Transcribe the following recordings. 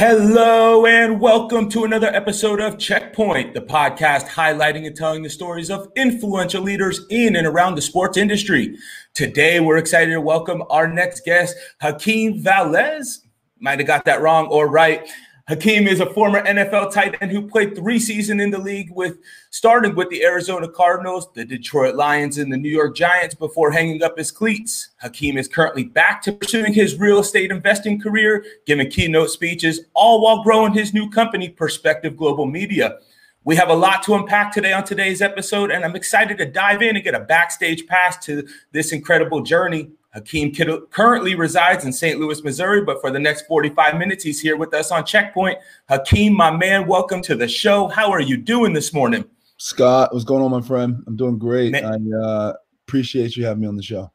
Hello and welcome to another episode of Checkpoint, the podcast highlighting and telling the stories of influential leaders in and around the sports industry. Today, we're excited to welcome our next guest, Hakeem Valles. Might have got that wrong or right. Hakeem is a former NFL tight end who played three seasons in the league with starting with the Arizona Cardinals, the Detroit Lions, and the New York Giants before hanging up his cleats. Hakeem is currently back to pursuing his real estate investing career, giving keynote speeches, all while growing his new company, Perspective Global Media. We have a lot to unpack today on today's episode, and I'm excited to dive in and get a backstage pass to this incredible journey. Hakeem Kittle currently resides in St. Louis, Missouri, but for the next 45 minutes, he's here with us on Checkpoint. Hakeem, my man, welcome to the show. How are you doing this morning? Scott, what's going on, my friend? I'm doing great. Man. I uh, appreciate you having me on the show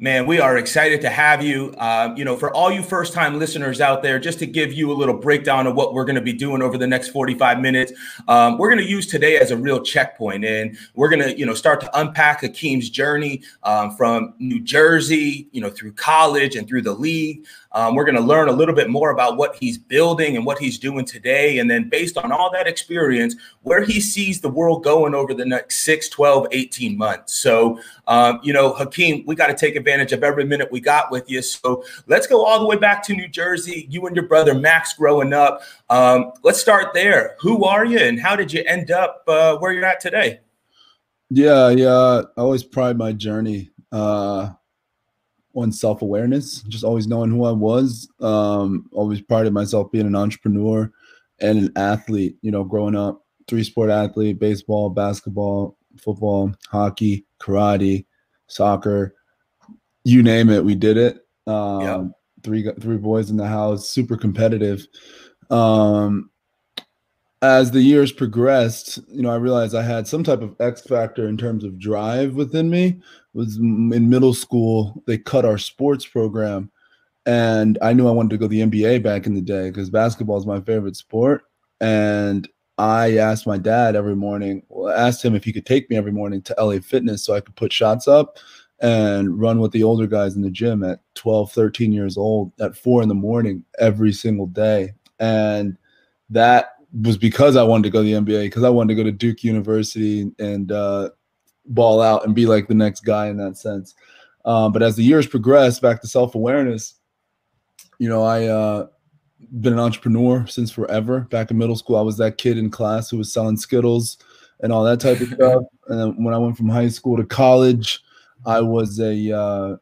man, we are excited to have you. Uh, you know, for all you first time listeners out there, just to give you a little breakdown of what we're going to be doing over the next 45 minutes, um, we're going to use today as a real checkpoint. And we're going to, you know, start to unpack Hakeem's journey um, from New Jersey, you know, through college and through the league. Um, we're going to learn a little bit more about what he's building and what he's doing today. And then, based on all that experience, where he sees the world going over the next 6, 12, 18 months. So, um, you know, Hakeem, we got to take advantage of every minute we got with you. So, let's go all the way back to New Jersey. You and your brother Max growing up. Um, let's start there. Who are you and how did you end up uh, where you're at today? Yeah, yeah. I always pride my journey. Uh, on self awareness, just always knowing who I was. Um, always prided myself being an entrepreneur and an athlete. You know, growing up, three sport athlete: baseball, basketball, football, hockey, karate, soccer. You name it, we did it. Um, yeah. Three three boys in the house, super competitive. Um, as the years progressed, you know, I realized I had some type of X factor in terms of drive within me. It was in middle school, they cut our sports program, and I knew I wanted to go to the NBA back in the day because basketball is my favorite sport. And I asked my dad every morning, well, asked him if he could take me every morning to LA Fitness so I could put shots up and run with the older guys in the gym at 12, 13 years old at four in the morning every single day. And that was because I wanted to go to the NBA because I wanted to go to Duke University and uh, ball out and be like the next guy in that sense. Um, but as the years progressed, back to self awareness, you know, I uh, been an entrepreneur since forever. Back in middle school, I was that kid in class who was selling Skittles and all that type of stuff. And then when I went from high school to college, I was a uh,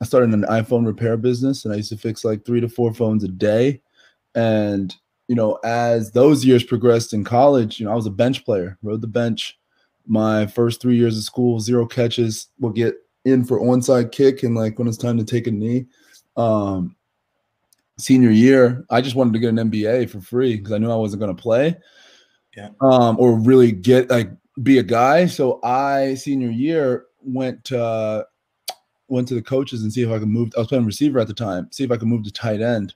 I started an iPhone repair business, and I used to fix like three to four phones a day. And you know, as those years progressed in college, you know, I was a bench player, rode the bench. My first three years of school, zero catches, will get in for onside kick, and like when it's time to take a knee. Um, senior year, I just wanted to get an MBA for free because I knew I wasn't going to play, yeah, um, or really get like be a guy. So I senior year went uh, went to the coaches and see if I could move. I was playing receiver at the time. See if I could move to tight end.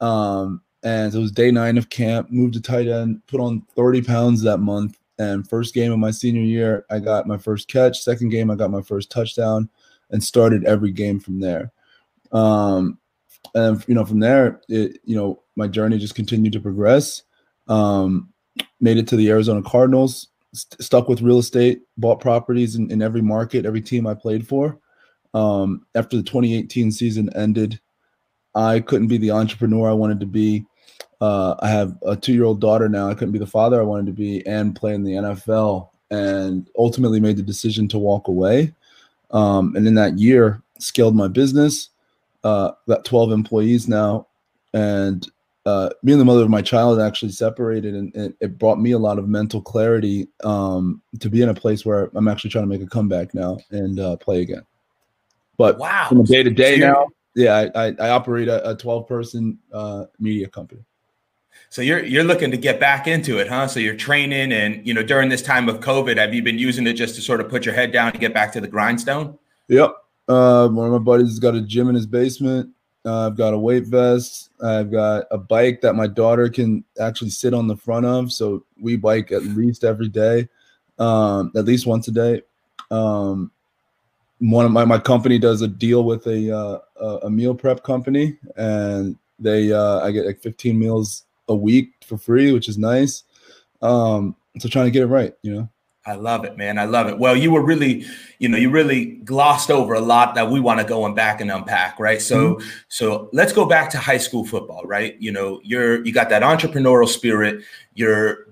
Um, and so it was day nine of camp, moved to tight end, put on 30 pounds that month. And first game of my senior year, I got my first catch. Second game, I got my first touchdown and started every game from there. Um, and you know, from there, it, you know, my journey just continued to progress. Um, made it to the Arizona Cardinals, st- stuck with real estate, bought properties in, in every market, every team I played for. Um, after the 2018 season ended, I couldn't be the entrepreneur I wanted to be. Uh, I have a two year old daughter now. I couldn't be the father I wanted to be and play in the NFL, and ultimately made the decision to walk away. Um, and in that year, scaled my business. Uh, got 12 employees now, and uh, me and the mother of my child actually separated, and, and it brought me a lot of mental clarity um, to be in a place where I'm actually trying to make a comeback now and uh, play again. But wow, from day to day now, yeah, I, I, I operate a, a 12 person uh, media company. So you're you're looking to get back into it, huh? So you're training, and you know during this time of COVID, have you been using it just to sort of put your head down and get back to the grindstone? Yep. Uh, one of my buddies has got a gym in his basement. Uh, I've got a weight vest. I've got a bike that my daughter can actually sit on the front of. So we bike at least every day, um, at least once a day. Um, one of my my company does a deal with a uh, a meal prep company, and They uh, I get like 15 meals a week for free, which is nice. Um, so trying to get it right, you know. I love it, man. I love it. Well, you were really, you know, you really glossed over a lot that we want to go and back and unpack, right? So, mm-hmm. so let's go back to high school football, right? You know, you're you got that entrepreneurial spirit. You're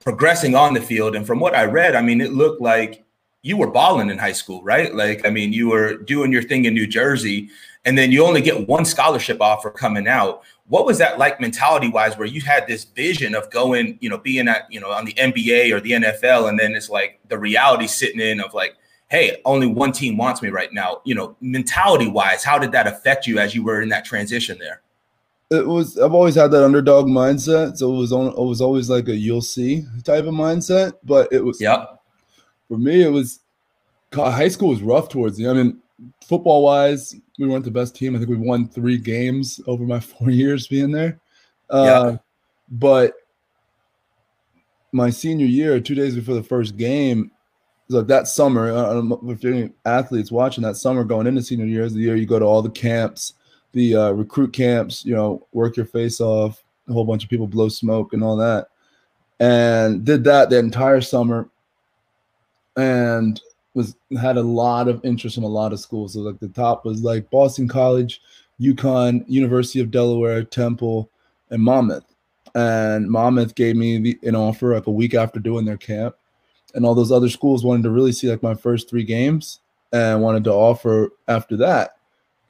progressing on the field, and from what I read, I mean, it looked like you were balling in high school, right? Like, I mean, you were doing your thing in New Jersey, and then you only get one scholarship offer coming out what was that like mentality wise where you had this vision of going you know being at you know on the nba or the nfl and then it's like the reality sitting in of like hey only one team wants me right now. You know mentality wise how did that affect you as you were in that transition there? It was i've always had that underdog mindset so it was on it was always like a you'll see type of mindset but it was yeah for me it was high school was rough towards the i mean football wise we weren't the best team. I think we won three games over my four years being there. Uh, yeah. But my senior year, two days before the first game, like that summer, I don't know if any athletes watching that summer going into senior year is the year you go to all the camps, the uh, recruit camps, you know, work your face off, a whole bunch of people blow smoke and all that. And did that the entire summer. And was had a lot of interest in a lot of schools. So like the top was like Boston College, UConn, University of Delaware, Temple, and Monmouth. And Monmouth gave me the, an offer like a week after doing their camp. And all those other schools wanted to really see like my first three games and wanted to offer after that.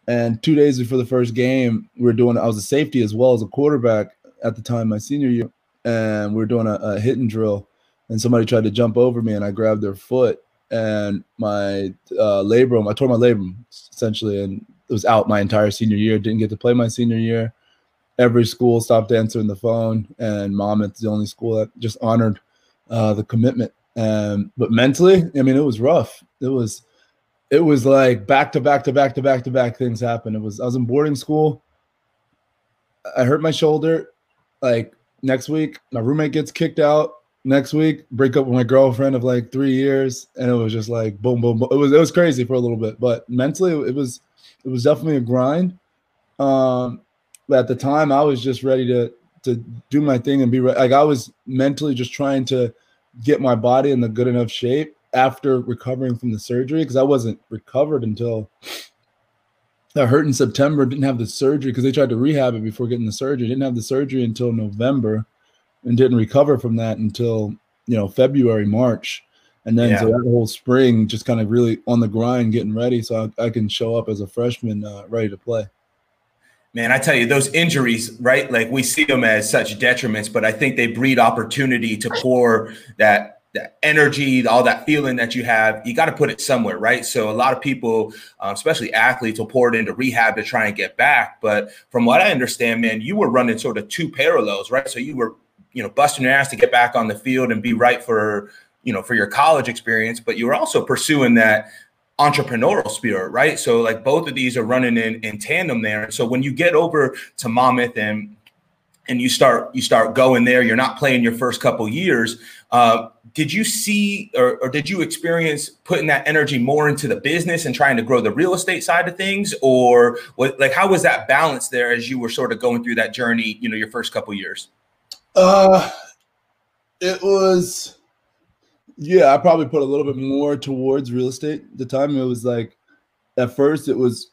And two days before the first game, we were doing I was a safety as well as a quarterback at the time, my senior year. And we were doing a, a hit and drill. And somebody tried to jump over me and I grabbed their foot and my uh, labrum. I tore my labrum essentially, and it was out my entire senior year. Didn't get to play my senior year. Every school stopped answering the phone, and Monmouth's the only school that just honored uh, the commitment. And but mentally, I mean, it was rough. It was, it was like back to back to back to back to back things happened. It was I was in boarding school. I hurt my shoulder. Like next week, my roommate gets kicked out next week break up with my girlfriend of like three years and it was just like boom boom, boom. it was it was crazy for a little bit but mentally it was it was definitely a grind um but at the time i was just ready to to do my thing and be re- like i was mentally just trying to get my body in the good enough shape after recovering from the surgery because i wasn't recovered until I hurt in September, didn't have the surgery because they tried to rehab it before getting the surgery. Didn't have the surgery until November and didn't recover from that until you know February, March, and then yeah. so that whole spring just kind of really on the grind, getting ready, so I, I can show up as a freshman uh, ready to play. Man, I tell you, those injuries, right? Like we see them as such detriments, but I think they breed opportunity to pour that that energy, all that feeling that you have, you got to put it somewhere, right? So a lot of people, um, especially athletes, will pour it into rehab to try and get back. But from what I understand, man, you were running sort of two parallels, right? So you were you know busting your ass to get back on the field and be right for you know for your college experience but you were also pursuing that entrepreneurial spirit right? So like both of these are running in in tandem there. So when you get over to monmouth and and you start you start going there you're not playing your first couple years uh, did you see or, or, did you experience putting that energy more into the business and trying to grow the real estate side of things? Or what like how was that balance there as you were sort of going through that journey you know your first couple years uh, it was, yeah, I probably put a little bit more towards real estate. At the time it was like, at first it was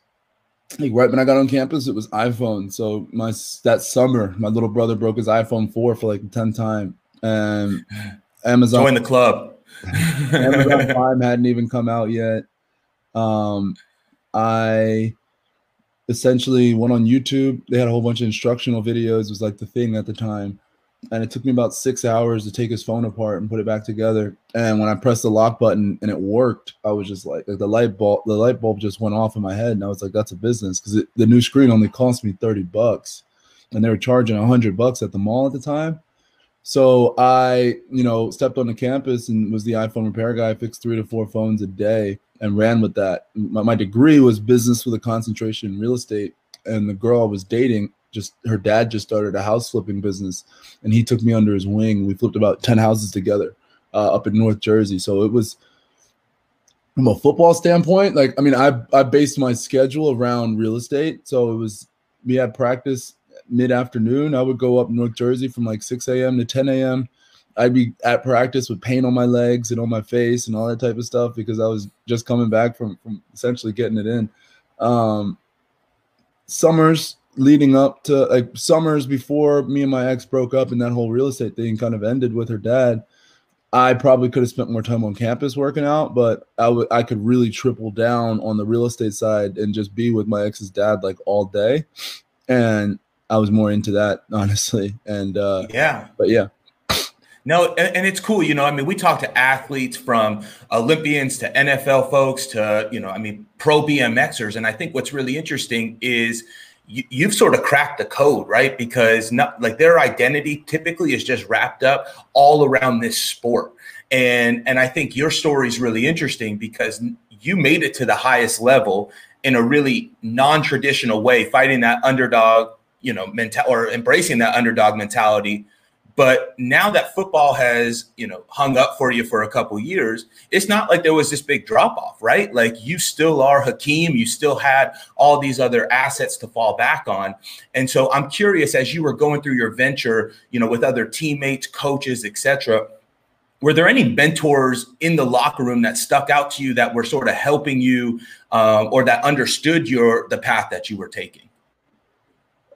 like right when I got on campus, it was iPhone. So my that summer, my little brother broke his iPhone four for like the tenth time, and Amazon join the club. Amazon Prime hadn't even come out yet. Um, I essentially went on YouTube. They had a whole bunch of instructional videos. It was like the thing at the time and it took me about six hours to take his phone apart and put it back together. And when I pressed the lock button and it worked, I was just like, like the light bulb, the light bulb just went off in my head, and I was like, that's a business because the new screen only cost me thirty bucks, and they were charging hundred bucks at the mall at the time. So I, you know, stepped on the campus and was the iPhone repair guy. I fixed three to four phones a day and ran with that. My, my degree was business with a concentration in real estate, and the girl I was dating just her dad just started a house flipping business and he took me under his wing we flipped about 10 houses together uh, up in north jersey so it was from a football standpoint like i mean i i based my schedule around real estate so it was we had practice mid afternoon. I would go up North Jersey from like 6 a.m. to 10 a.m. I'd be at practice with paint on my legs and on my face and all that type of stuff because I was just coming back from from essentially getting it in. Um, summers leading up to like summers before me and my ex broke up and that whole real estate thing kind of ended with her dad. I probably could have spent more time on campus working out, but I would I could really triple down on the real estate side and just be with my ex's dad like all day. And I was more into that, honestly. And uh yeah, but yeah. No, and, and, it's cool. You know, I mean, we talk to athletes from Olympians to NFL folks to, you know, I mean, pro BMXers. And I think what's really interesting is you, have sort of cracked the code, right? Because not like their identity typically is just wrapped up all around this sport. And and I think your story is really interesting because you made it to the highest level in a really non-traditional way, fighting that underdog, you know, mental or embracing that underdog mentality but now that football has, you know, hung up for you for a couple years, it's not like there was this big drop off, right? Like you still are Hakeem, you still had all these other assets to fall back on. And so I'm curious as you were going through your venture, you know, with other teammates, coaches, etc. Were there any mentors in the locker room that stuck out to you that were sort of helping you uh, or that understood your the path that you were taking?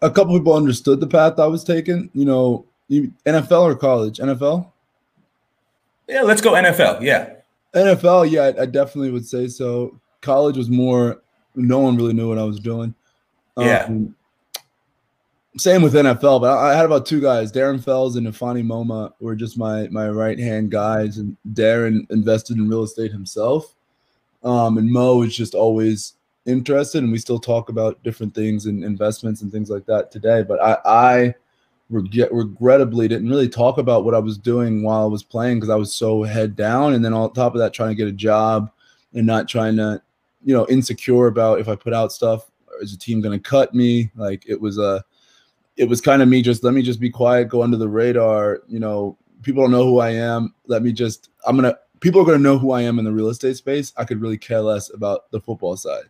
A couple people understood the path I was taking. You know, NFL or college? NFL? Yeah, let's go NFL. Yeah. NFL, yeah, I, I definitely would say so. College was more, no one really knew what I was doing. Yeah. Um, same with NFL, but I, I had about two guys, Darren Fells and Ifeanyi Momah, were just my my right hand guys, and Darren invested in real estate himself, um, and Mo was just always interested, and we still talk about different things and investments and things like that today. But I, I regret, regrettably didn't really talk about what I was doing while I was playing because I was so head down. And then on top of that, trying to get a job and not trying to, you know, insecure about if I put out stuff, is the team going to cut me? Like it was a, it was kind of me just let me just be quiet, go under the radar. You know, people don't know who I am. Let me just, I'm going to, people are going to know who I am in the real estate space. I could really care less about the football side.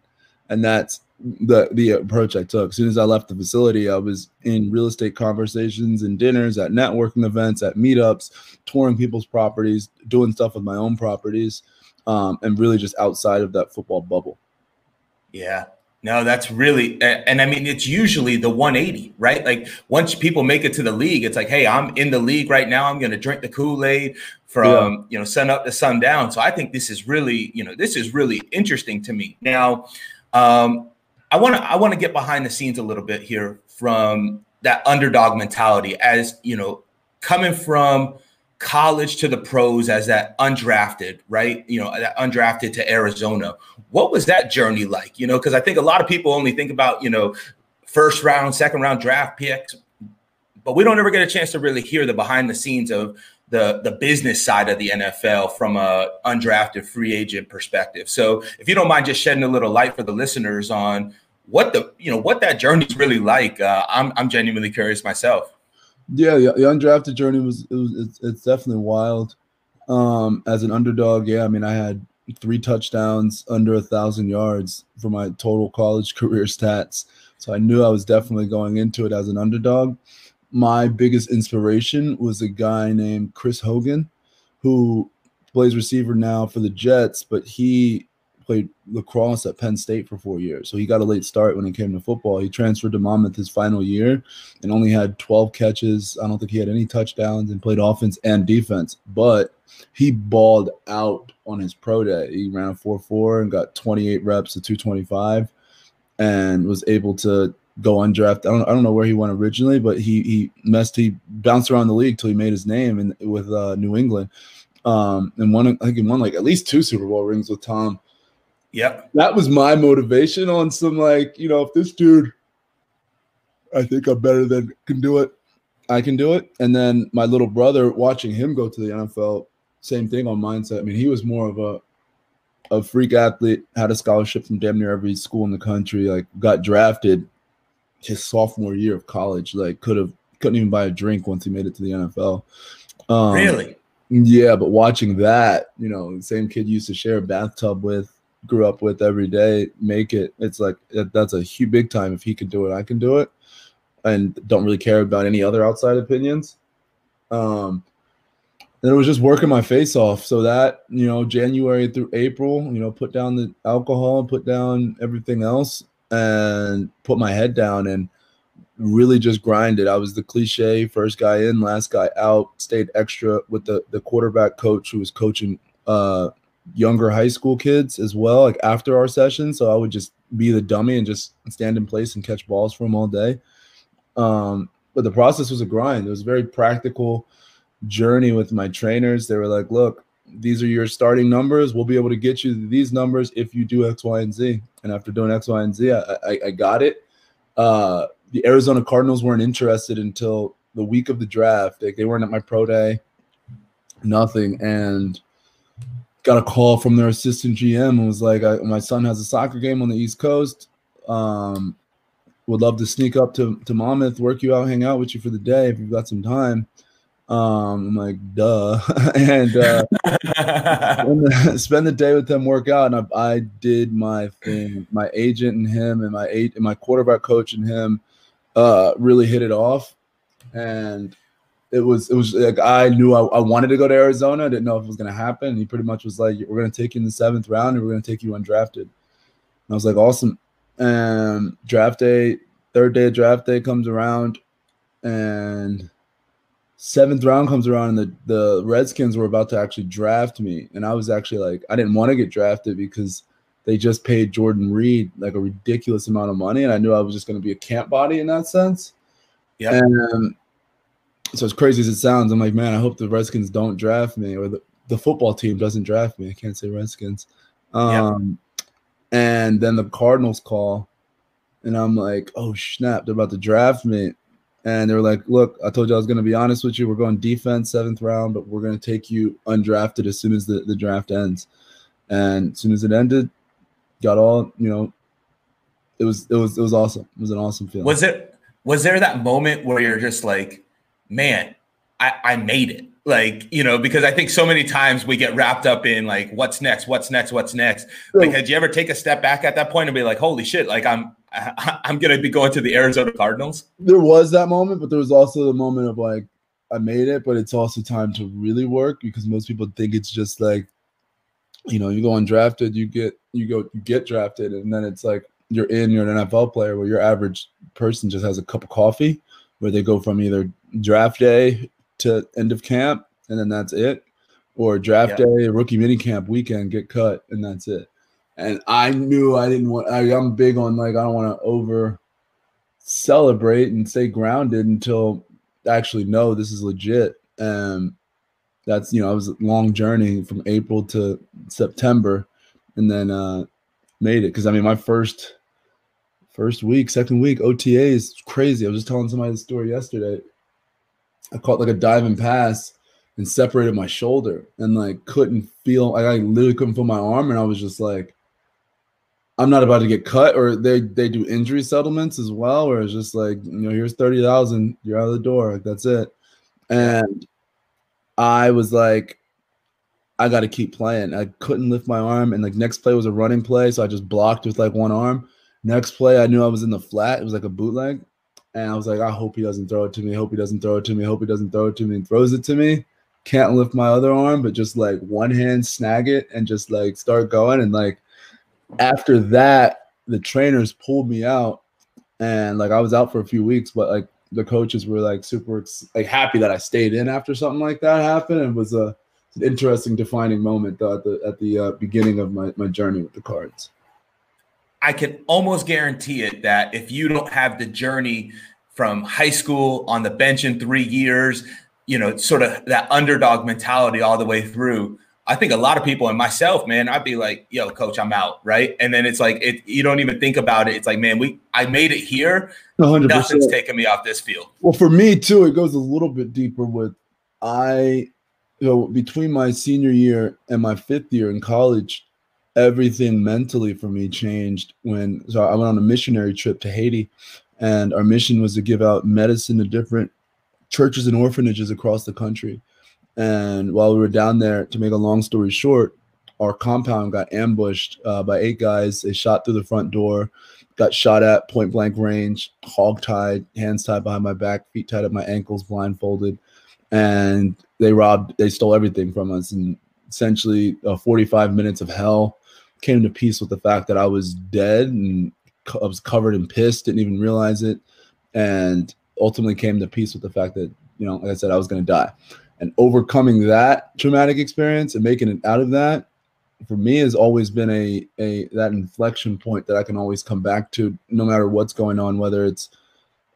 And that's the the approach I took. As soon as I left the facility, I was in real estate conversations and dinners, at networking events, at meetups, touring people's properties, doing stuff with my own properties, um, and really just outside of that football bubble. Yeah. No, that's really, and I mean, it's usually the 180, right? Like once people make it to the league, it's like, hey, I'm in the league right now. I'm going to drink the Kool Aid from, yeah. you know, sun up to sundown. So I think this is really, you know, this is really interesting to me. Now, um, I want to I want to get behind the scenes a little bit here from that underdog mentality as you know coming from college to the pros as that undrafted right? You know that undrafted to Arizona. What was that journey like? You know because I think a lot of people only think about you know first round second round draft picks but we don't ever get a chance to really hear the behind the scenes of the the business side of the NFL from a undrafted free agent perspective. So if you don't mind just shedding a little light for the listeners on what the you know what that journey is really like, uh, I'm I'm genuinely curious myself. Yeah, the, the undrafted journey was it was it's, it's definitely wild. Um, as an underdog, yeah, I mean I had three touchdowns under a thousand yards for my total college career stats. So I knew I was definitely going into it as an underdog my biggest inspiration was a guy named Chris Hogan, who plays receiver now for the Jets, but he played lacrosse at Penn State for four years. So he got a late start when it came to football. He transferred to Monmouth his final year and only had 12 catches. I don't think he had any touchdowns and played offense and defense, but he balled out on his pro day. He ran a 4 4 and got 28 reps to 225 and was able to go undrafted. I don't, I don't know where he went originally, but he he messed he bounced around the league till he made his name in with uh, New England. Um, and won I think he won like at least two Super Bowl rings with Tom. Yep. That was my motivation on some like, you know, if this dude I think I'm better than can do it, I can do it. And then my little brother watching him go to the NFL, same thing on mindset. I mean, he was more of a a freak athlete, had a scholarship from damn near every school in the country, like got drafted his sophomore year of college. Like could have couldn't even buy a drink once he made it to the NFL. Um, really? Yeah, but watching that, you know, same kid used to share a bathtub with, grew up with every day, make it. It's like that's a huge big time. If he can do it, I can do it. and don't really care about any other outside opinions. Um, and it was just working my face off. So that, you know, January through April, you know, put down the alcohol, and put down everything else, and put my head down and really just grinded. I was the cliche first guy in, last guy out, stayed extra with the, the quarterback coach who was coaching uh, younger high school kids as well, like after our session. So I would just be the dummy and just stand in place and catch balls for him all day. Um, but the process was a grind. It was a very practical journey with my trainers. They were like, look, these are your starting numbers. We'll be able to get you these numbers if you do X, Y, and Z. And after doing X, Y, and Z, I, I, I got it. Uh, the Arizona Cardinals weren't interested until the week of the draft. Like they weren't at my pro day, nothing. And got a call from their assistant GM and was like, "My son has a soccer game on the East Coast. Um, would love to sneak up to to Monmouth, work you out, hang out with you for the day if you've got some time." Um, I'm like, duh, and uh, spend the day with them, work out, and I, I, did my thing. My agent and him, and my eight, and my quarterback coach and him, uh, really hit it off, and it was it was like I knew I, I wanted to go to Arizona. I didn't know if it was to happen. He pretty much was like, "We're to take you in the seventh round, and we're to take you undrafted." And I was like, "Awesome!" And draft day, third day of draft day comes around, and seventh round comes around and the, the Redskins were about to actually draft me. And I was actually like, I didn't want to get drafted because they just paid Jordan Reed like a ridiculous amount of money. And I knew I was just going to be a camp body in that sense. Yeah. And so as crazy as it sounds, I'm like, man, I hope the Redskins don't draft me or the, the football team doesn't draft me. I can't say Redskins. Um, And then the Cardinals call. And I'm like, oh snap, they're about to draft me and they were like, "Look, I told you I was going to be honest with you. We're going defense seventh round, but we're going to take you undrafted as soon as the, the draft ends." And as soon as it ended, got all you know. It was it was it was awesome. It was an awesome feeling. Was it was there that moment where you're just like, "Man, I I made it." Like you know, because I think so many times we get wrapped up in like, "What's next? What's next? What's next?" Like, did you ever take a step back at that point and be like, "Holy shit!" Like I'm I'm going to be going to the Arizona Cardinals. There was that moment, but there was also the moment of like, I made it, but it's also time to really work because most people think it's just like, you know, you go undrafted, you get you go you get drafted, and then it's like you're in, you're an NFL player where your average person just has a cup of coffee, where they go from either draft day to end of camp, and then that's it, or draft yeah. day, rookie mini camp weekend, get cut, and that's it and I knew I didn't want. I, I'm big on like I don't want to over celebrate and stay grounded until actually know this is legit. And that's you know, I was a long journey from April to September, and then uh made it because I mean my first first week, second week OTA is crazy. I was just telling somebody the story yesterday. I caught like a diving pass and separated my shoulder and like couldn't feel like I literally couldn't feel my arm and I was just like I'm not about to get cut, or they they do injury settlements as well, where it's just like you know, here's thirty thousand, you're out of the door, like that's it. And I was like, I got to keep playing. I couldn't lift my arm, and like next play was a running play, so I just blocked with like one arm. Next play, I knew I was in the flat. It was like a bootleg, and I was like, I hope he doesn't throw it to me. Hope he doesn't throw it to me. Hope he doesn't throw it to me. And throws it to me. Can't lift my other arm, but just like one hand snag it and just like start going and like after that, the trainers pulled me out, and like I was out for a few weeks, but like the coaches were like super like happy that I stayed in after something like that happened. It was a an interesting defining moment though, at the at the uh, beginning of my my journey with the cards. I can almost guarantee it that if you don't have the journey from high school on the bench in three years, you know, sort of that underdog mentality all the way through, I think a lot of people and myself, man, I'd be like, "Yo, coach, I'm out," right? And then it's like, it, you don't even think about it. It's like, man, we, I made it here. 100%. Nothing's taking me off this field. Well, for me too, it goes a little bit deeper. With I, you know, between my senior year and my fifth year in college, everything mentally for me changed when. So I went on a missionary trip to Haiti, and our mission was to give out medicine to different churches and orphanages across the country and while we were down there, to make a long story short, our compound got ambushed uh, by eight guys. They shot through the front door, got shot at point blank range, hog tied, hands tied behind my back, feet tied at my ankles, blindfolded, and they robbed, they stole everything from us, and essentially uh, 45 minutes of hell. Came to peace with the fact that I was dead and I was covered in piss, didn't even realize it, and ultimately came to peace with the fact that you know, like I said, I was going to die. And overcoming that traumatic experience and making it out of that for me has always been a a that inflection point that I can always come back to no matter what's going on whether it's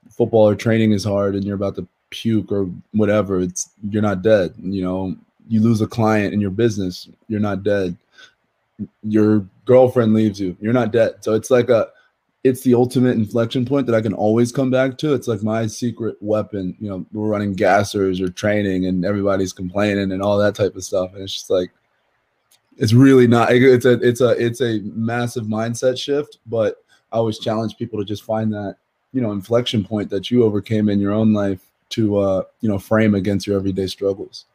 football or training is hard and you're about to puke or whatever it's you're not dead you know? You lose a client in your business you're not dead. Your girlfriend leaves you you're not dead. So it's like a it's the ultimate inflection point that I can always come back to. It's like my secret weapon. You know, we're running gassers or training and everybody's complaining and all that type of stuff. And it's just like it's really not it's a it's a it's a massive mindset shift but i always challenge people to just find that you know inflection point that you overcame in your own life to uh you know frame against your everyday struggles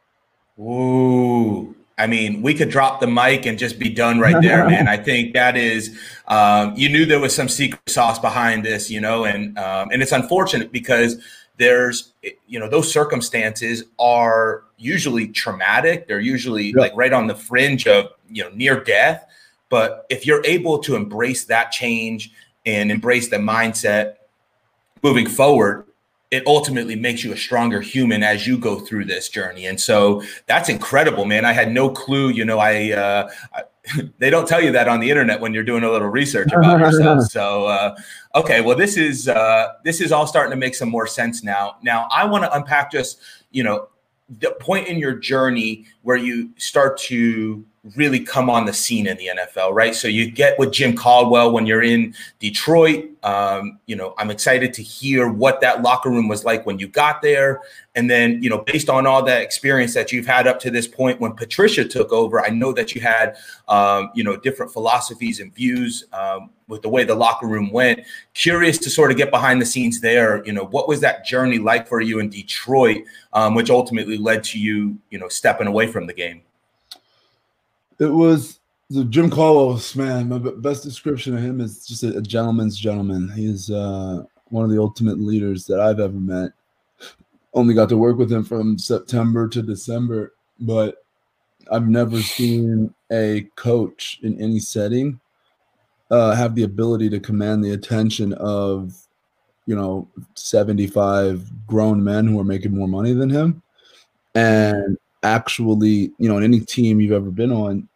Ooh, I mean, we could drop the mic and just be done right there, man. I think that is, um, you knew there was some secret sauce behind this, you know, and um, and it's unfortunate because there's you know those circumstances are usually traumatic they're usually yep. like right on the fringe of you know near death but if you're able to embrace that change and embrace the mindset moving forward it ultimately makes you a stronger human as you go through this journey and so that's incredible man i had no clue you know i, uh, I they don't tell you that on the internet when you're doing a little research about yourself. So, uh, okay, well, this is uh, this is all starting to make some more sense now. Now, I want to unpack just you know the point in your journey where you start to really come on the scene in the NFL, right? So you get with Jim Caldwell when you're in Detroit. Um, you know, I'm excited to hear what that locker room was like when you got there. And then, you know, based on all that experience that you've had up to this point, when Patricia took over, I know that you had, um, you know, different philosophies and views um, with the way the locker room went. Curious to sort of get behind the scenes there. You know, what was that journey like for you in Detroit, um, which ultimately led to you, you know, stepping away from the game? It was the Jim Caldwell, man. My best description of him is just a, a gentleman's gentleman. He's uh, one of the ultimate leaders that I've ever met. Only got to work with him from September to December, but I've never seen a coach in any setting uh, have the ability to command the attention of, you know, 75 grown men who are making more money than him. And actually, you know, in any team you've ever been on,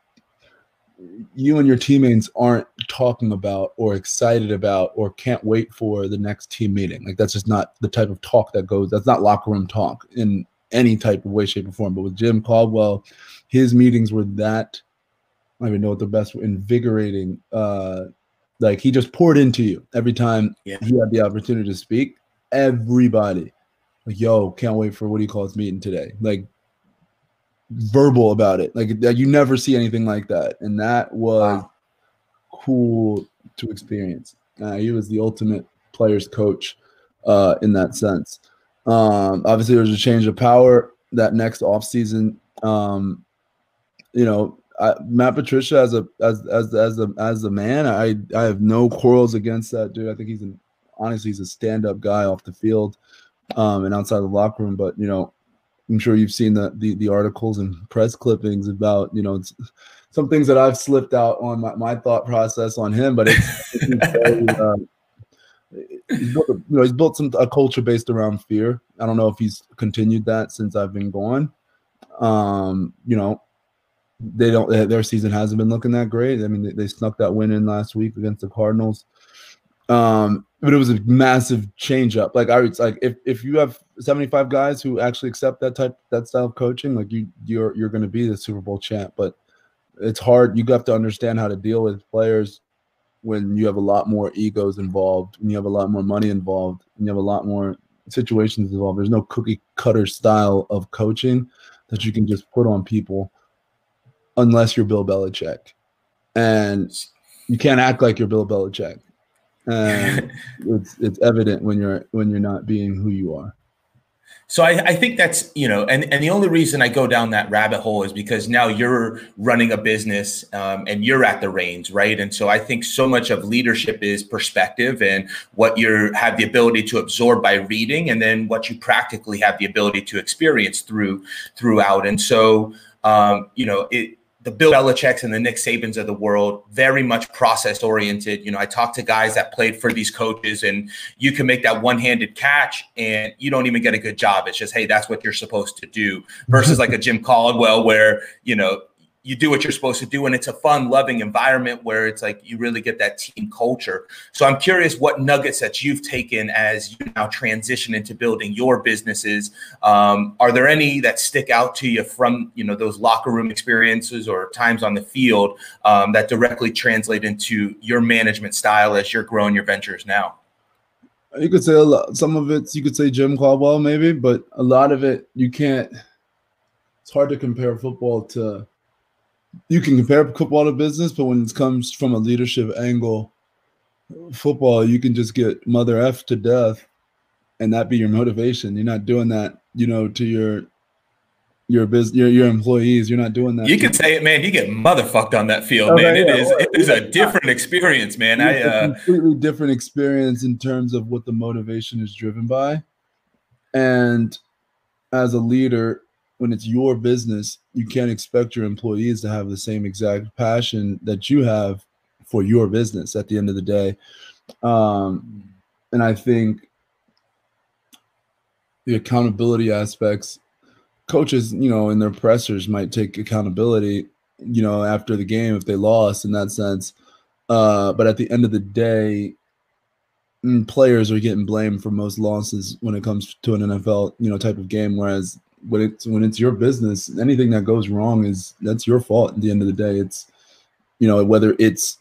you and your teammates aren't talking about or excited about or can't wait for the next team meeting. Like that's just not the type of talk that goes. That's not locker room talk in any type of way, shape, or form. But with Jim Caldwell, his meetings were that I don't even know what the best invigorating. Uh, like he just poured into you every time yeah. he had the opportunity to speak. Everybody, like, yo, can't wait for what he calls meeting today. Like verbal about it. Like you never see anything like that, and that was wow. cool to experience. Uh, he was the ultimate players coach uh, in that sense. Um, obviously, there was a change of power that next offseason. Um, you know, I, Matt Patricia as a as as as a as a man, I I have no quarrels against that dude. I think he's an honestly he's a stand up guy off the field um, and outside the locker room. But you know, I'm sure you've seen the, the, the articles and press clippings about you know some things that I've slipped out on my, my thought process on him, but it's, it's very, uh, he's built a, you know he's built some a culture based around fear. I don't know if he's continued that since I've been gone. Um, you know, they don't their season hasn't been looking that great. I mean, they, they snuck that win in last week against the Cardinals. Um, but it was a massive change up. Like I was like, if if you have 75 guys who actually accept that type that style of coaching, like you you're you're gonna be the Super Bowl champ. But it's hard. You have to understand how to deal with players when you have a lot more egos involved, when you have a lot more money involved, and you have a lot more situations involved. There's no cookie cutter style of coaching that you can just put on people unless you're Bill Belichick. And you can't act like you're Bill Belichick and it's it's evident when you're when you're not being who you are. So I, I, think that's you know, and and the only reason I go down that rabbit hole is because now you're running a business um, and you're at the reins, right? And so I think so much of leadership is perspective and what you have the ability to absorb by reading, and then what you practically have the ability to experience through throughout. And so um, you know it the Bill Belichick's and the Nick Sabans of the world, very much process oriented. You know, I talk to guys that played for these coaches, and you can make that one handed catch and you don't even get a good job. It's just, hey, that's what you're supposed to do. Versus like a Jim Caldwell, where, you know, you do what you're supposed to do and it's a fun loving environment where it's like you really get that team culture. So i'm curious what nuggets that you've taken as you now transition into building your businesses. Um, are there any that stick out to you from you know those locker room experiences or times on the field um, that directly translate into your management style as you're growing your ventures now? You could say a lot some of it you could say jim caldwell maybe but a lot of it you can't it's hard to compare football to you can compare football to business, but when it comes from a leadership angle, football, you can just get mother F to death and that be your motivation. You're not doing that, you know, to your your business your, your employees. You're not doing that. You can say it, man. You get motherfucked on that field, oh, man. Yeah, it is it is a different experience, man. I uh, completely different experience in terms of what the motivation is driven by. And as a leader, when it's your business, you can't expect your employees to have the same exact passion that you have for your business at the end of the day. Um, and I think the accountability aspects, coaches, you know, and their pressers might take accountability, you know, after the game if they lost in that sense. Uh, but at the end of the day, mm, players are getting blamed for most losses when it comes to an NFL, you know, type of game. Whereas when it's when it's your business, anything that goes wrong is that's your fault. At the end of the day, it's you know whether it's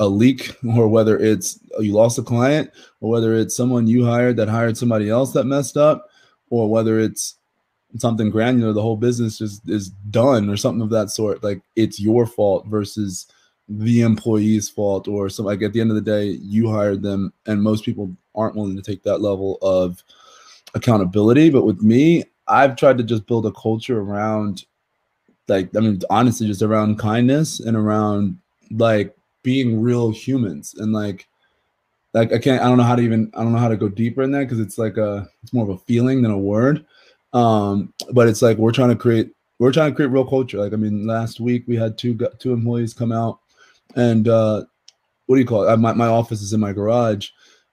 a leak or whether it's uh, you lost a client or whether it's someone you hired that hired somebody else that messed up or whether it's something granular the whole business just is done or something of that sort like it's your fault versus the employee's fault or some like at the end of the day you hired them and most people aren't willing to take that level of accountability but with me I've tried to just build a culture around like I mean honestly just around kindness and around like being real humans and like like I can't I don't know how to even I don't know how to go deeper in that because it's like a it's more of a feeling than a word. Um, but it's like we're trying to create we're trying to create real culture. Like I mean, last week we had two two employees come out and uh, what do you call it? I, my my office is in my garage,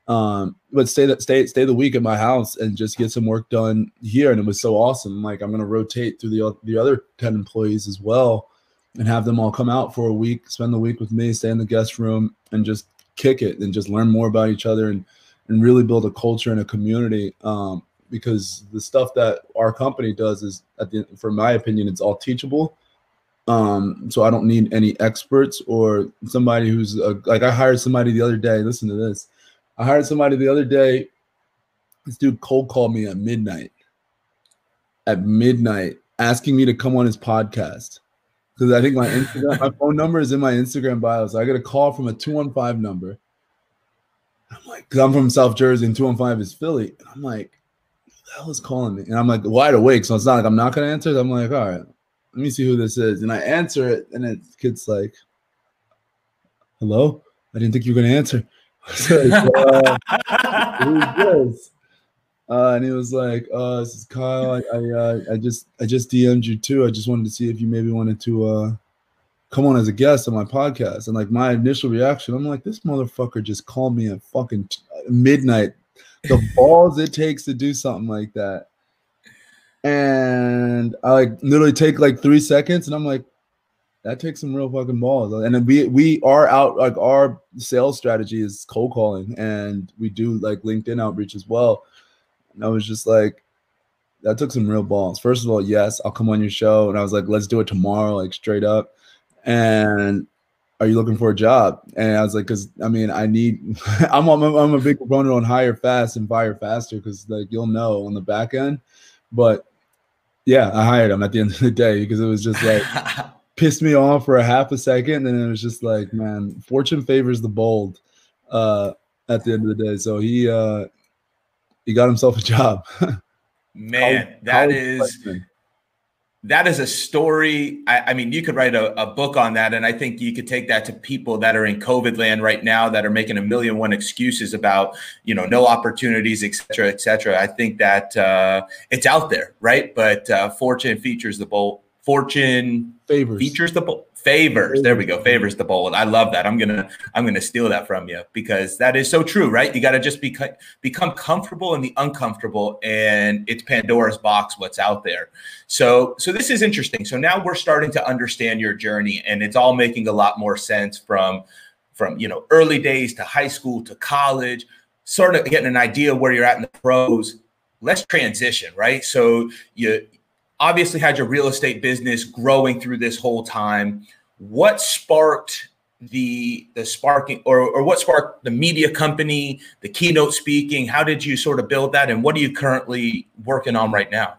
um but stay that stay stay the week at my house and just get some work done here. And it was so awesome. Like i'm to rotate through the the other 10 employees as well and have them all come out for a week spend the week with me stay in the guest room and just kick it and just learn more about each other and and really build a culture and a community um because the stuff that our company does is at the for my opinion it's all teachable. Um so i don't need any experts or somebody who's a, like i hired somebody the other day listen to this I hired somebody the other day. This dude cold called me at midnight. At midnight, asking me to come on his podcast because I think my Instagram, my phone number is in my Instagram bio. So I get a call from a 215 number. I'm like, because I'm from South Jersey and 215 is Philly. And I'm like, who the hell is calling me? And I'm like wide awake. So it's not like I'm not going to answer. it. I'm like, all right, let me see who this is. And I answer it. And it, kid's like, hello? I didn't think you were going to answer. Uh, who's this? Uh, and he was like, uh, "This is Kyle. I I, uh, I just I just DM'd you too. I just wanted to see if you maybe wanted to uh, come on as a guest on my podcast." And like my initial reaction, I'm like, "This motherfucker just called me at fucking midnight. The balls it takes to do something like that." And I like literally take like three seconds, and I'm like, that takes some real fucking balls. And we we are out like our sales strategy is cold calling, and we do like LinkedIn outreach as well. And I was just like, that took some real balls. First of all, yes, I'll come on your show, and I was like, let's do it tomorrow, like straight up. And are you looking for a job? And I was like, because I mean, I need. I'm, I'm I'm a big proponent on hire fast and fire faster because like you'll know on the back end, but yeah, I hired him at the end of the day because it was just like. pissed me off for a half a second, and it was just like, man, fortune favors the bold. Uh, at the end of the day, so he uh, he got himself a job. Man, that is that is a story. I, I mean, you could write a, a, book on that, and I think you could take that to people that are in COVID land right now that are making a million one excuses about you know no opportunities, et cetera, et cetera. I think that uh, it's out there, right? But uh, fortune features the bolt. Fortune favors. features the bolt favors. There we go. Favors the bold. I love that. I'm gonna i'm gonna steal that from you because that is so true right? You got to just be, become comfortable in the uncomfortable and it's pandora's box what's out there. So so this is interesting. So now we're starting to understand your journey and it's all making a lot more sense from from you know early days to high school to college sort of getting an idea where you're at in the pros. Let's transition right? So you obviously had your real estate business growing through this whole time. What sparked the the sparking or, or what sparked the media company, the keynote speaking? How did you sort of build that and what are you currently working on right now?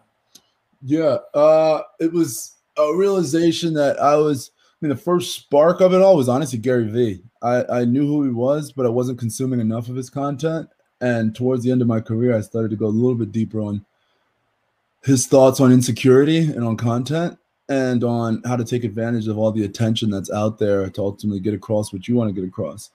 Yeah, uh, it was a realization that I was I mean the first spark of it all was honestly Gary Vee. I, I knew who he was, but I wasn't consuming enough of his content. And towards the end of my career, I started to go a little bit deeper on his thoughts on insecurity and on content and on how to take advantage of all the attention that's out there to ultimately get across what you want to get across.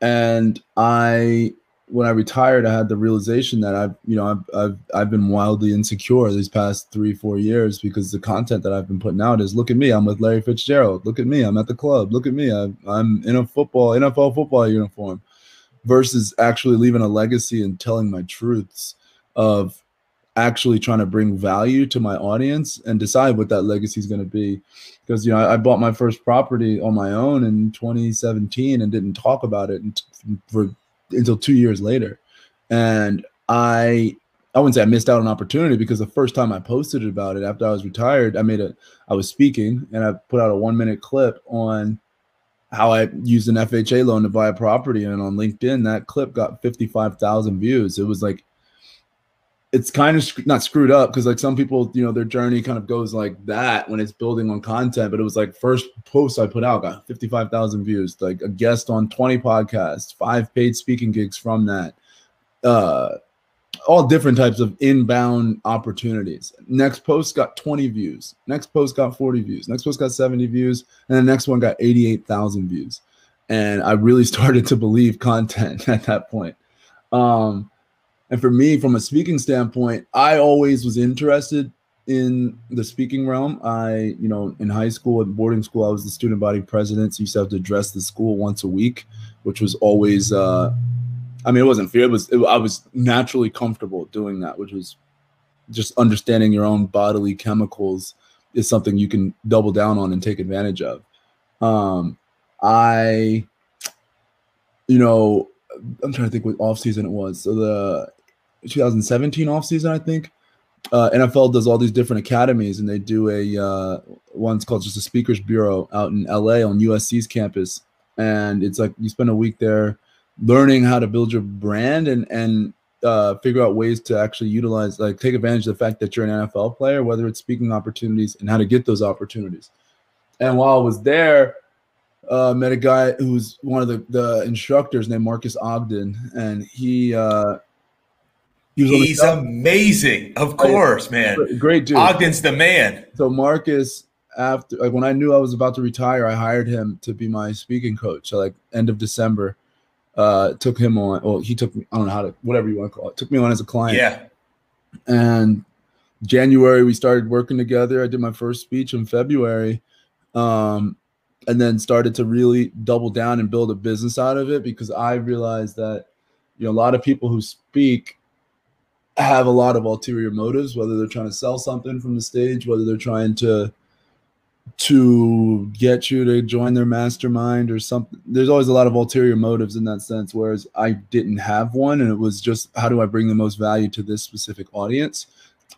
And I, when I retired, I had the realization that I've, you know, I've, I've, I've been wildly insecure these past three, four years because the content that I've been putting out is, look at me, I'm with Larry Fitzgerald. Look at me, I'm at the club. Look at me, I'm, I'm in a football, NFL football uniform, versus actually leaving a legacy and telling my truths of actually trying to bring value to my audience and decide what that legacy is going to be. Because you know I, I, bought my first property on my own in 2017 and didn't talk about it for until two years later. And i i wouldn't say i missed out on opportunity because the first time i posted about it after i was retired i made a i was speaking and i put out a one minute clip on how I used an FHA loan to buy a property, and on LinkedIn, that clip got fifty-five thousand views. It was like it's kind of not screwed up because like some people you know their journey kind of goes like that when it's building on content but it was like first post i put out got 55000 views like a guest on 20 podcasts five paid speaking gigs from that uh all different types of inbound opportunities. Next post got 20 views next post got 40 views next post got 70 views and the next one got 88000 views. And i really started to believe content at that point. Um and for me, from a speaking standpoint, I always was interested in the speaking realm. I, you know, in high school and boarding school, I was the student body president. So you used to have to address the school once a week, which was always, uh, I mean, it wasn't fear. It was, it, I was naturally comfortable doing that, which was just understanding your own bodily chemicals is something you can double down on and take advantage of. Um, I, you know, I'm trying to think what off season it was. So the 2017 offseason, I think. Uh, NFL does all these different academies, and they do a uh, one's called just a Speakers Bureau out in LA on USC's campus, and it's like you spend a week there learning how to build your brand and and uh, figure out ways to actually utilize, like, take advantage of the fact that you're an NFL player, whether it's speaking opportunities and how to get those opportunities. And while I was there, uh, met a guy who's one of the, the instructors named Marcus Ogden, and he uh, He's amazing, of course, man. Great dude. Ogden's the man. So Marcus, after like when I knew I was about to retire, I hired him to be my speaking coach. So like end of December, uh, took him on. Well, he took me. I don't know how to whatever you want to call it. Took me on as a client. Yeah. And January we started working together. I did my first speech in February. Um, and then started to really double down and build a business out of it because I realized that you know a lot of people who speak have a lot of ulterior motives, whether they're trying to sell something from the stage, whether they're trying to to get you to join their mastermind or something. There's always a lot of ulterior motives in that sense. Whereas I didn't have one, and it was just how do I bring the most value to this specific audience?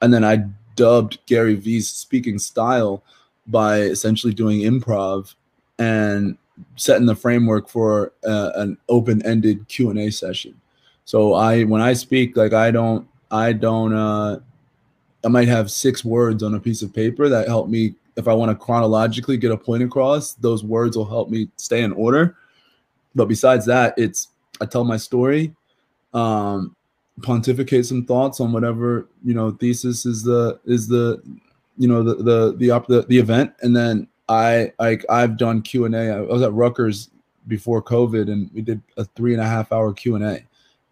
And then I dubbed Gary Vee's speaking style by essentially doing improv and setting the framework for uh, an open-ended Q&A session. So I when I speak like I don't I don't uh I might have six words on a piece of paper that help me if I want to chronologically get a point across, those words will help me stay in order. But besides that, it's I tell my story. Um pontificate some thoughts on whatever you know thesis is the is the you know the the the up the, the event and then i like i've done q and a i was at rutgers before covid and we did a three and a half hour q and a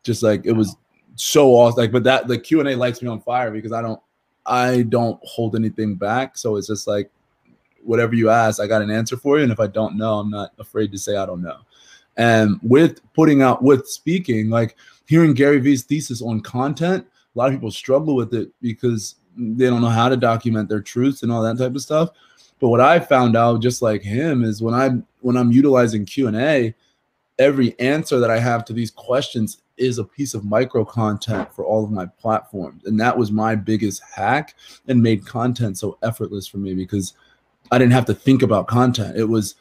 just like it was so awesome like but that the q and a lights me on fire because i don't i don't hold anything back. So it's just like whatever you ask i got an answer for you. And if i don't know i'm not afraid to say i don't know. And with putting out with speaking like hearing Gary Vee's thesis on content, a lot of people struggle with it because they don't know how to document their truths and all that type of stuff. But what I found out, just like him, is when I'm when I'm utilizing Q and A, every answer that I have to these questions is a piece of micro content for all of my platforms, and that was my biggest hack and made content so effortless for me because I didn't have to think about content. It was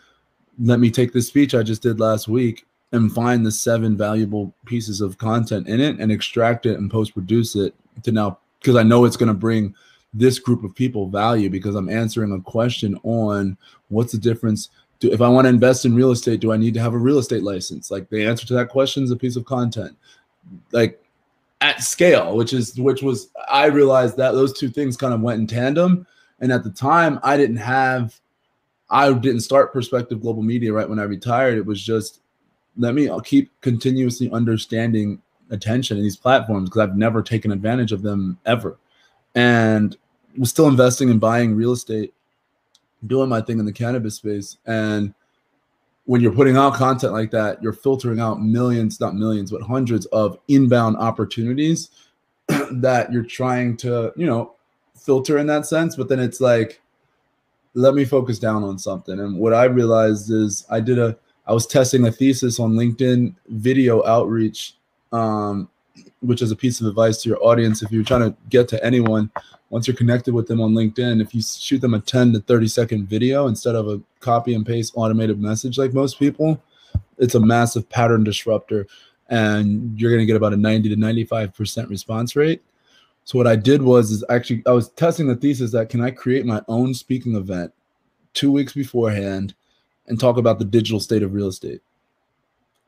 let me take this speech I just did last week and find the seven valuable pieces of content in it and extract it and post produce it to now because I know it's going to bring this group of people value because I'm answering a question on what's the difference. Do, if I want to invest in real estate, do I need to have a real estate license? Like the answer to that question is a piece of content, like at scale, which is which was I realized that those two things kind of went in tandem. And at the time, I didn't have, I didn't start Perspective Global Media right when I retired. It was just let me I'll keep continuously understanding attention in these platforms because I've never taken advantage of them ever. And was still investing in buying real estate, doing my thing in the cannabis space. And when you're putting out content like that, you're filtering out millions, not millions, but hundreds of inbound opportunities that you're trying to, you know, filter in that sense. But then it's like, let me focus down on something. And what I realized is I did a I was testing a thesis on LinkedIn video outreach, um, which is a piece of advice to your audience. If you're trying to get to anyone, once you're connected with them on LinkedIn, if you shoot them a 10 to 30 second video instead of a copy and paste automated message like most people, it's a massive pattern disruptor and you're going to get about a 90 to 95% response rate. So what I did was is actually I was testing the thesis that can I create my own speaking event 2 weeks beforehand and talk about the digital state of real estate.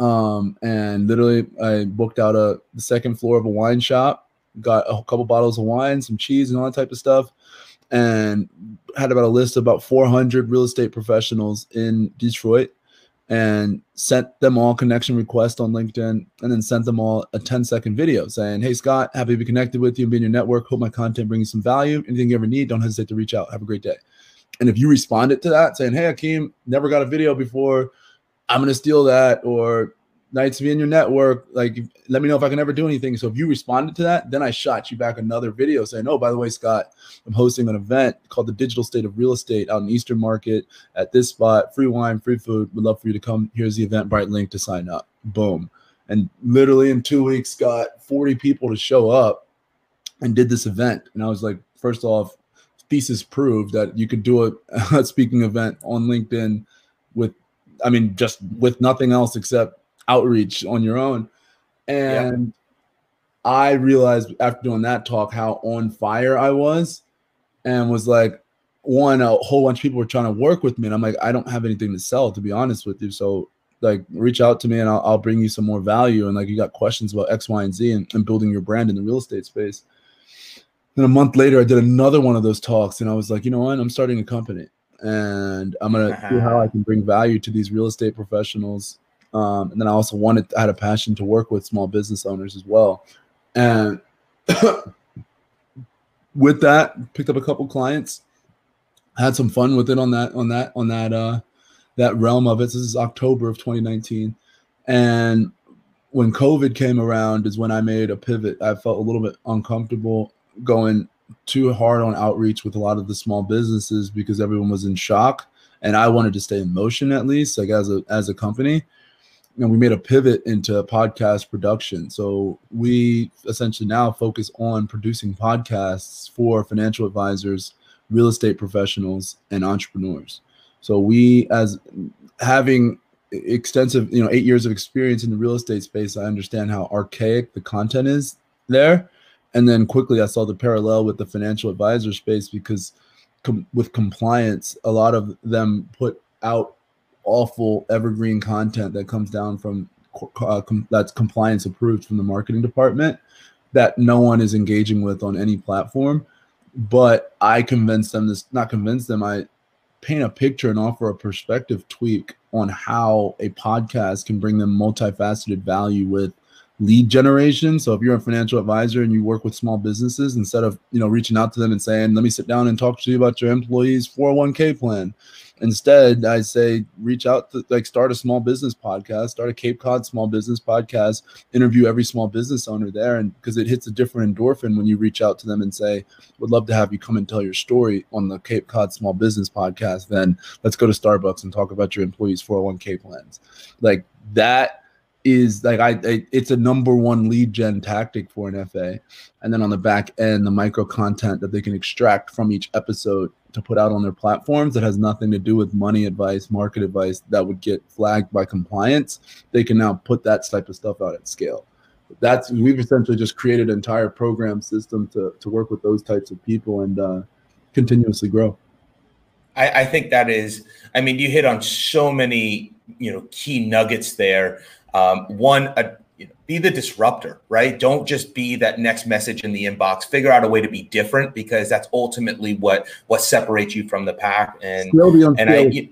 Um, and literally, I booked out a the second floor of a wine shop, got a couple bottles of wine, some cheese, and all that type of stuff, and had about a list of about 400 real estate professionals in Detroit, and sent them all connection requests on LinkedIn, and then sent them all a 10 second video saying, "Hey Scott, happy to be connected with you and be in your network. Hope my content brings you some value. Anything you ever need, don't hesitate to reach out. Have a great day." And if you responded to that saying, Hey, Hakeem, never got a video before, I'm to steal that, or nice to be in your network, like let me know if I can ever do anything. So if you responded to that, then I shot you back another video saying, Oh, by the way, Scott, I'm hosting an event called the Digital State of Real Estate out in Eastern Market at this spot, free wine, free food. Would love for you to come. Here's the Eventbrite link to sign up. Boom. And literally in two weeks, got 40 people to show up and did this event. And I was like, first off, thesis proved that you could do a, a speaking event on LinkedIn I mean, just with nothing else except outreach on your own. And yeah. I realized after doing that talk how on fire I was and was like, one, a whole bunch of people were trying to work with me. And I'm like, I don't have anything to sell, to be honest with you. So, like, reach out to me and I'll, I'll bring you some more value. And like, you got questions about X, Y, and Z and, and building your brand in the real estate space. Then a month later, I did another one of those talks, and I was like, you know what? I'm starting a company, and I'm gonna uh-huh. see how I can bring value to these real estate professionals. Um, and then I also wanted, I had a passion to work with small business owners as well, and with that, picked up a couple clients, had some fun with it on that, on that, on that, uh, that realm of it. This is October of 2019, and when COVID came around is when I made a pivot. I felt a little bit uncomfortable going too hard on outreach with a lot of the small businesses because everyone was in shock and I wanted to stay in motion at least like as a as a company. And we made a pivot into podcast production. So we essentially now focus on producing podcasts for financial advisors real estate professionals and entrepreneurs. So we as having extensive you know 8 years of experience in the real estate space I understand how archaic the content is there and then quickly I saw the parallel with the financial advisor space because com- with compliance, a lot of them put out awful evergreen content that comes down from uh, com- that's compliance approved from the marketing department. that no one is engaging with on any platform. But I convince them this, not convince them, I paint a picture and offer a perspective tweak on how a podcast can bring them multifaceted value with lead generation. So if you're a financial advisor and you work with small businesses, instead of you know reaching out to them and saying, "Let me sit down and talk to you about your employees' 401k plan," instead I say, reach out to like start a small business podcast, start a Cape Cod small business podcast, interview every small business owner there, and because it hits a different endorphin when you reach out to them and say, "Would love to have you come and tell your story on the Cape Cod Small Business Podcast." Then let's go to Starbucks and talk about your employees' 401k plans. Like that is like I, I, it's a number one lead gen tactic for an FA. And then on the back end, the micro content that they can extract from each episode to put out on their platforms that has nothing to do with money advice, market advice that would get flagged by compliance, they can now put that type of stuff out at scale. That's we've essentially just created an entire program system to to work with those types of people and uh, continuously grow. I, I think that is. I mean, you hit on so many you know key nuggets there um, one, a, you know, be the disruptor, right? Don't just be that next message in the inbox. Figure out a way to be different because that's ultimately what what separates you from the pack. And and I. You,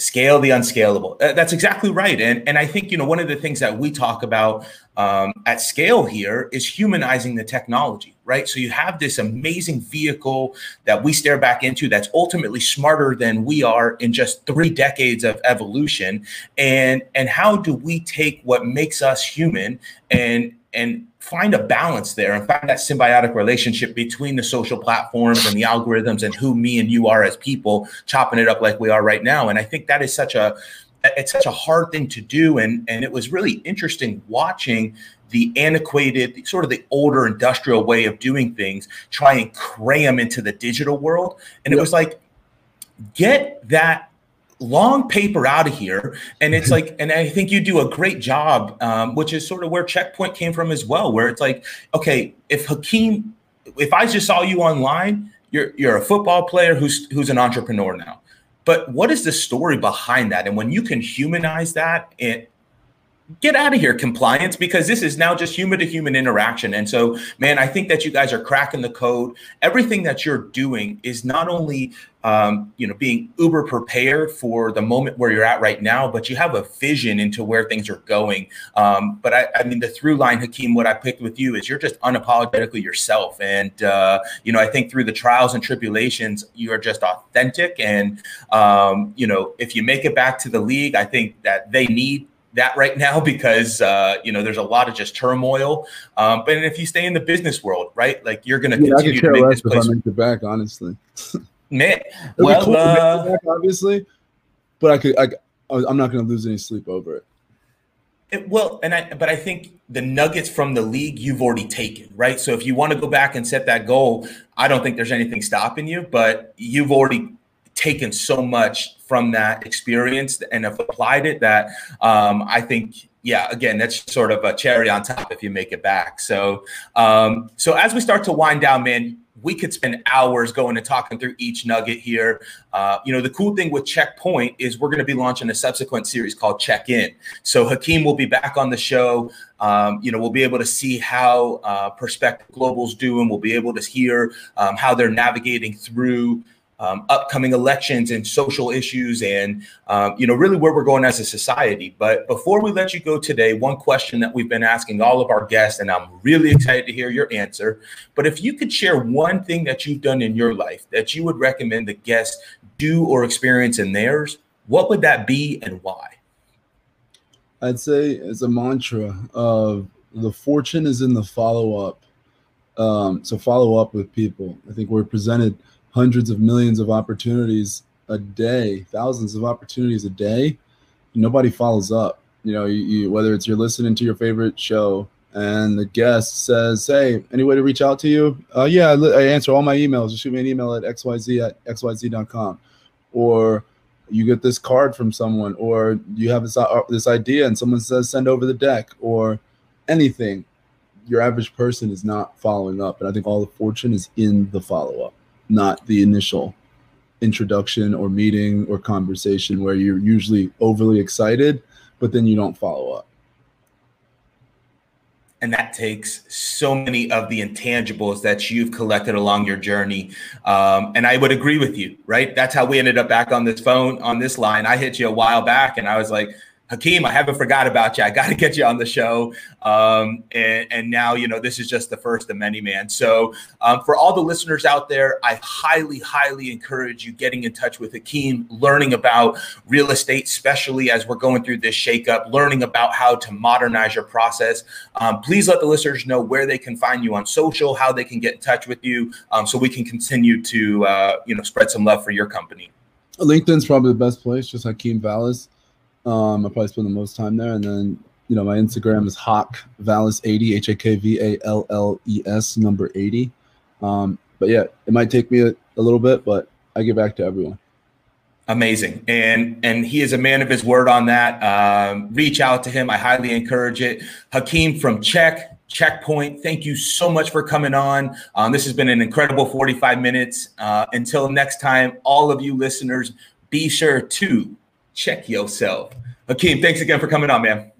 scale the unscalable. That's exactly right. And and I think you know one of the things that we talk about um, at scale here is humanizing the technology, right? So you have this amazing vehicle that we stare back into that's ultimately smarter than we are in just three decades of evolution. And and how do we take what makes us human and and find a balance there and find that symbiotic relationship between the social platforms and the algorithms and who me and you are as people chopping it up like we are right now. And i think that is such a it's such a hard thing to do. And and it was really interesting watching the antiquated sort of the older industrial way of doing things try and cram into the digital world. And yep. it was like get that long paper out of here and it's like and i think you do a great job um, which is sort of where checkpoint came from as well where it's like okay if hakeem if i just saw you online you're you're a football player who's who's an entrepreneur now. But what is the story behind that? And when you can humanize that and get out of here compliance because this is now just human to human interaction. And so man i think that you guys are cracking the code. Everything that you're doing is not only um, you know being uber prepared for the moment where you're at right now but you have a vision into where things are going. Um, but I, I, mean the through line hakeem what i picked with you is you're just unapologetically yourself. And uh, you know i think through the trials and tribulations you are just authentic. And um, you know if you make it back to the league i think that they need that right now because uh, you know there's a lot of just turmoil. Um, but if you stay in the business world, right, like you're going to yeah, continue to make this place. If I make it back, honestly. Man, well, cool uh, back, obviously, but I could. I, I'm not going to lose any sleep over it. It, well, and I, but I think the nuggets from the league you've already taken, right? So if you want to go back and set that goal, I don't think there's anything stopping you, but you've already taken so much from that experience and have applied it that um, I think yeah, again, that's sort of a cherry on top if you make it back. So, um, so as we start to wind down, man, we could spend hours going and talking through each nugget here. Uh, you know, the cool thing with Checkpoint is we're going to be launching a subsequent series called Check In. So Hakeem will be back on the show. Um, you know, we'll be able to see how uh, Perspective Global's doing. We'll be able to hear um, how they're navigating through um, upcoming elections and social issues and um, you know really where we're going as a society. But before we let you go today one question that we've been asking all of our guests and i'm really excited to hear your answer. But if you could share one thing that you've done in your life that you would recommend the guests do or experience in theirs what would that be and why? I'd say it's a mantra of the fortune is in the follow-up um, so follow up with people. I think we're presented – hundreds of millions of opportunities a day, thousands of opportunities a day, nobody follows up. You know, you, you, whether it's you're listening to your favorite show and the guest says, "Hey, any way to reach out to you?" Uh, yeah, I, answer all my emails. Just shoot me an email at xyz at xyz.com, or you get this card from someone, or you have this uh, this idea and someone says, "Send over the deck," or anything. Your average person is not following up, and I think all the fortune is in the follow up not the initial introduction or meeting or conversation where you're usually overly excited, but then you don't follow up. and that takes so many of the intangibles that you've collected along your journey. Um, and I would agree with you, right? That's how we ended up back on this phone on this line. I hit you a while back, and I was like, Hakeem, I haven't forgot about you. I got to get you on the show. Um, and, and, now, you know, this is just the first of many, man. So, um, for all the listeners out there, I highly, highly encourage you getting in touch with Hakeem, learning about real estate, especially as we're going through this shakeup, learning about how to modernize your process. Um, please let the listeners know where they can find you on social, how they can get in touch with you, um, so we can continue to, uh, you know, spread some love for your company. LinkedIn's probably the best place, just Hakeem Valles. Um, I probably spend the most time there, and then you know my Instagram is Hawk Valles eighty H A K V A L L E S number eighty. Um, but yeah, it might take me a, a little bit, but I get back to everyone. Amazing, and and he is a man of his word on that. Um, reach out to him. I highly encourage it. Hakeem from Check Checkpoint. Thank you so much for coming on. Um, this has been an incredible 45 minutes. Uh, until next time, all of you listeners, be sure to check yourself. Hakeem, thanks again for coming on, man.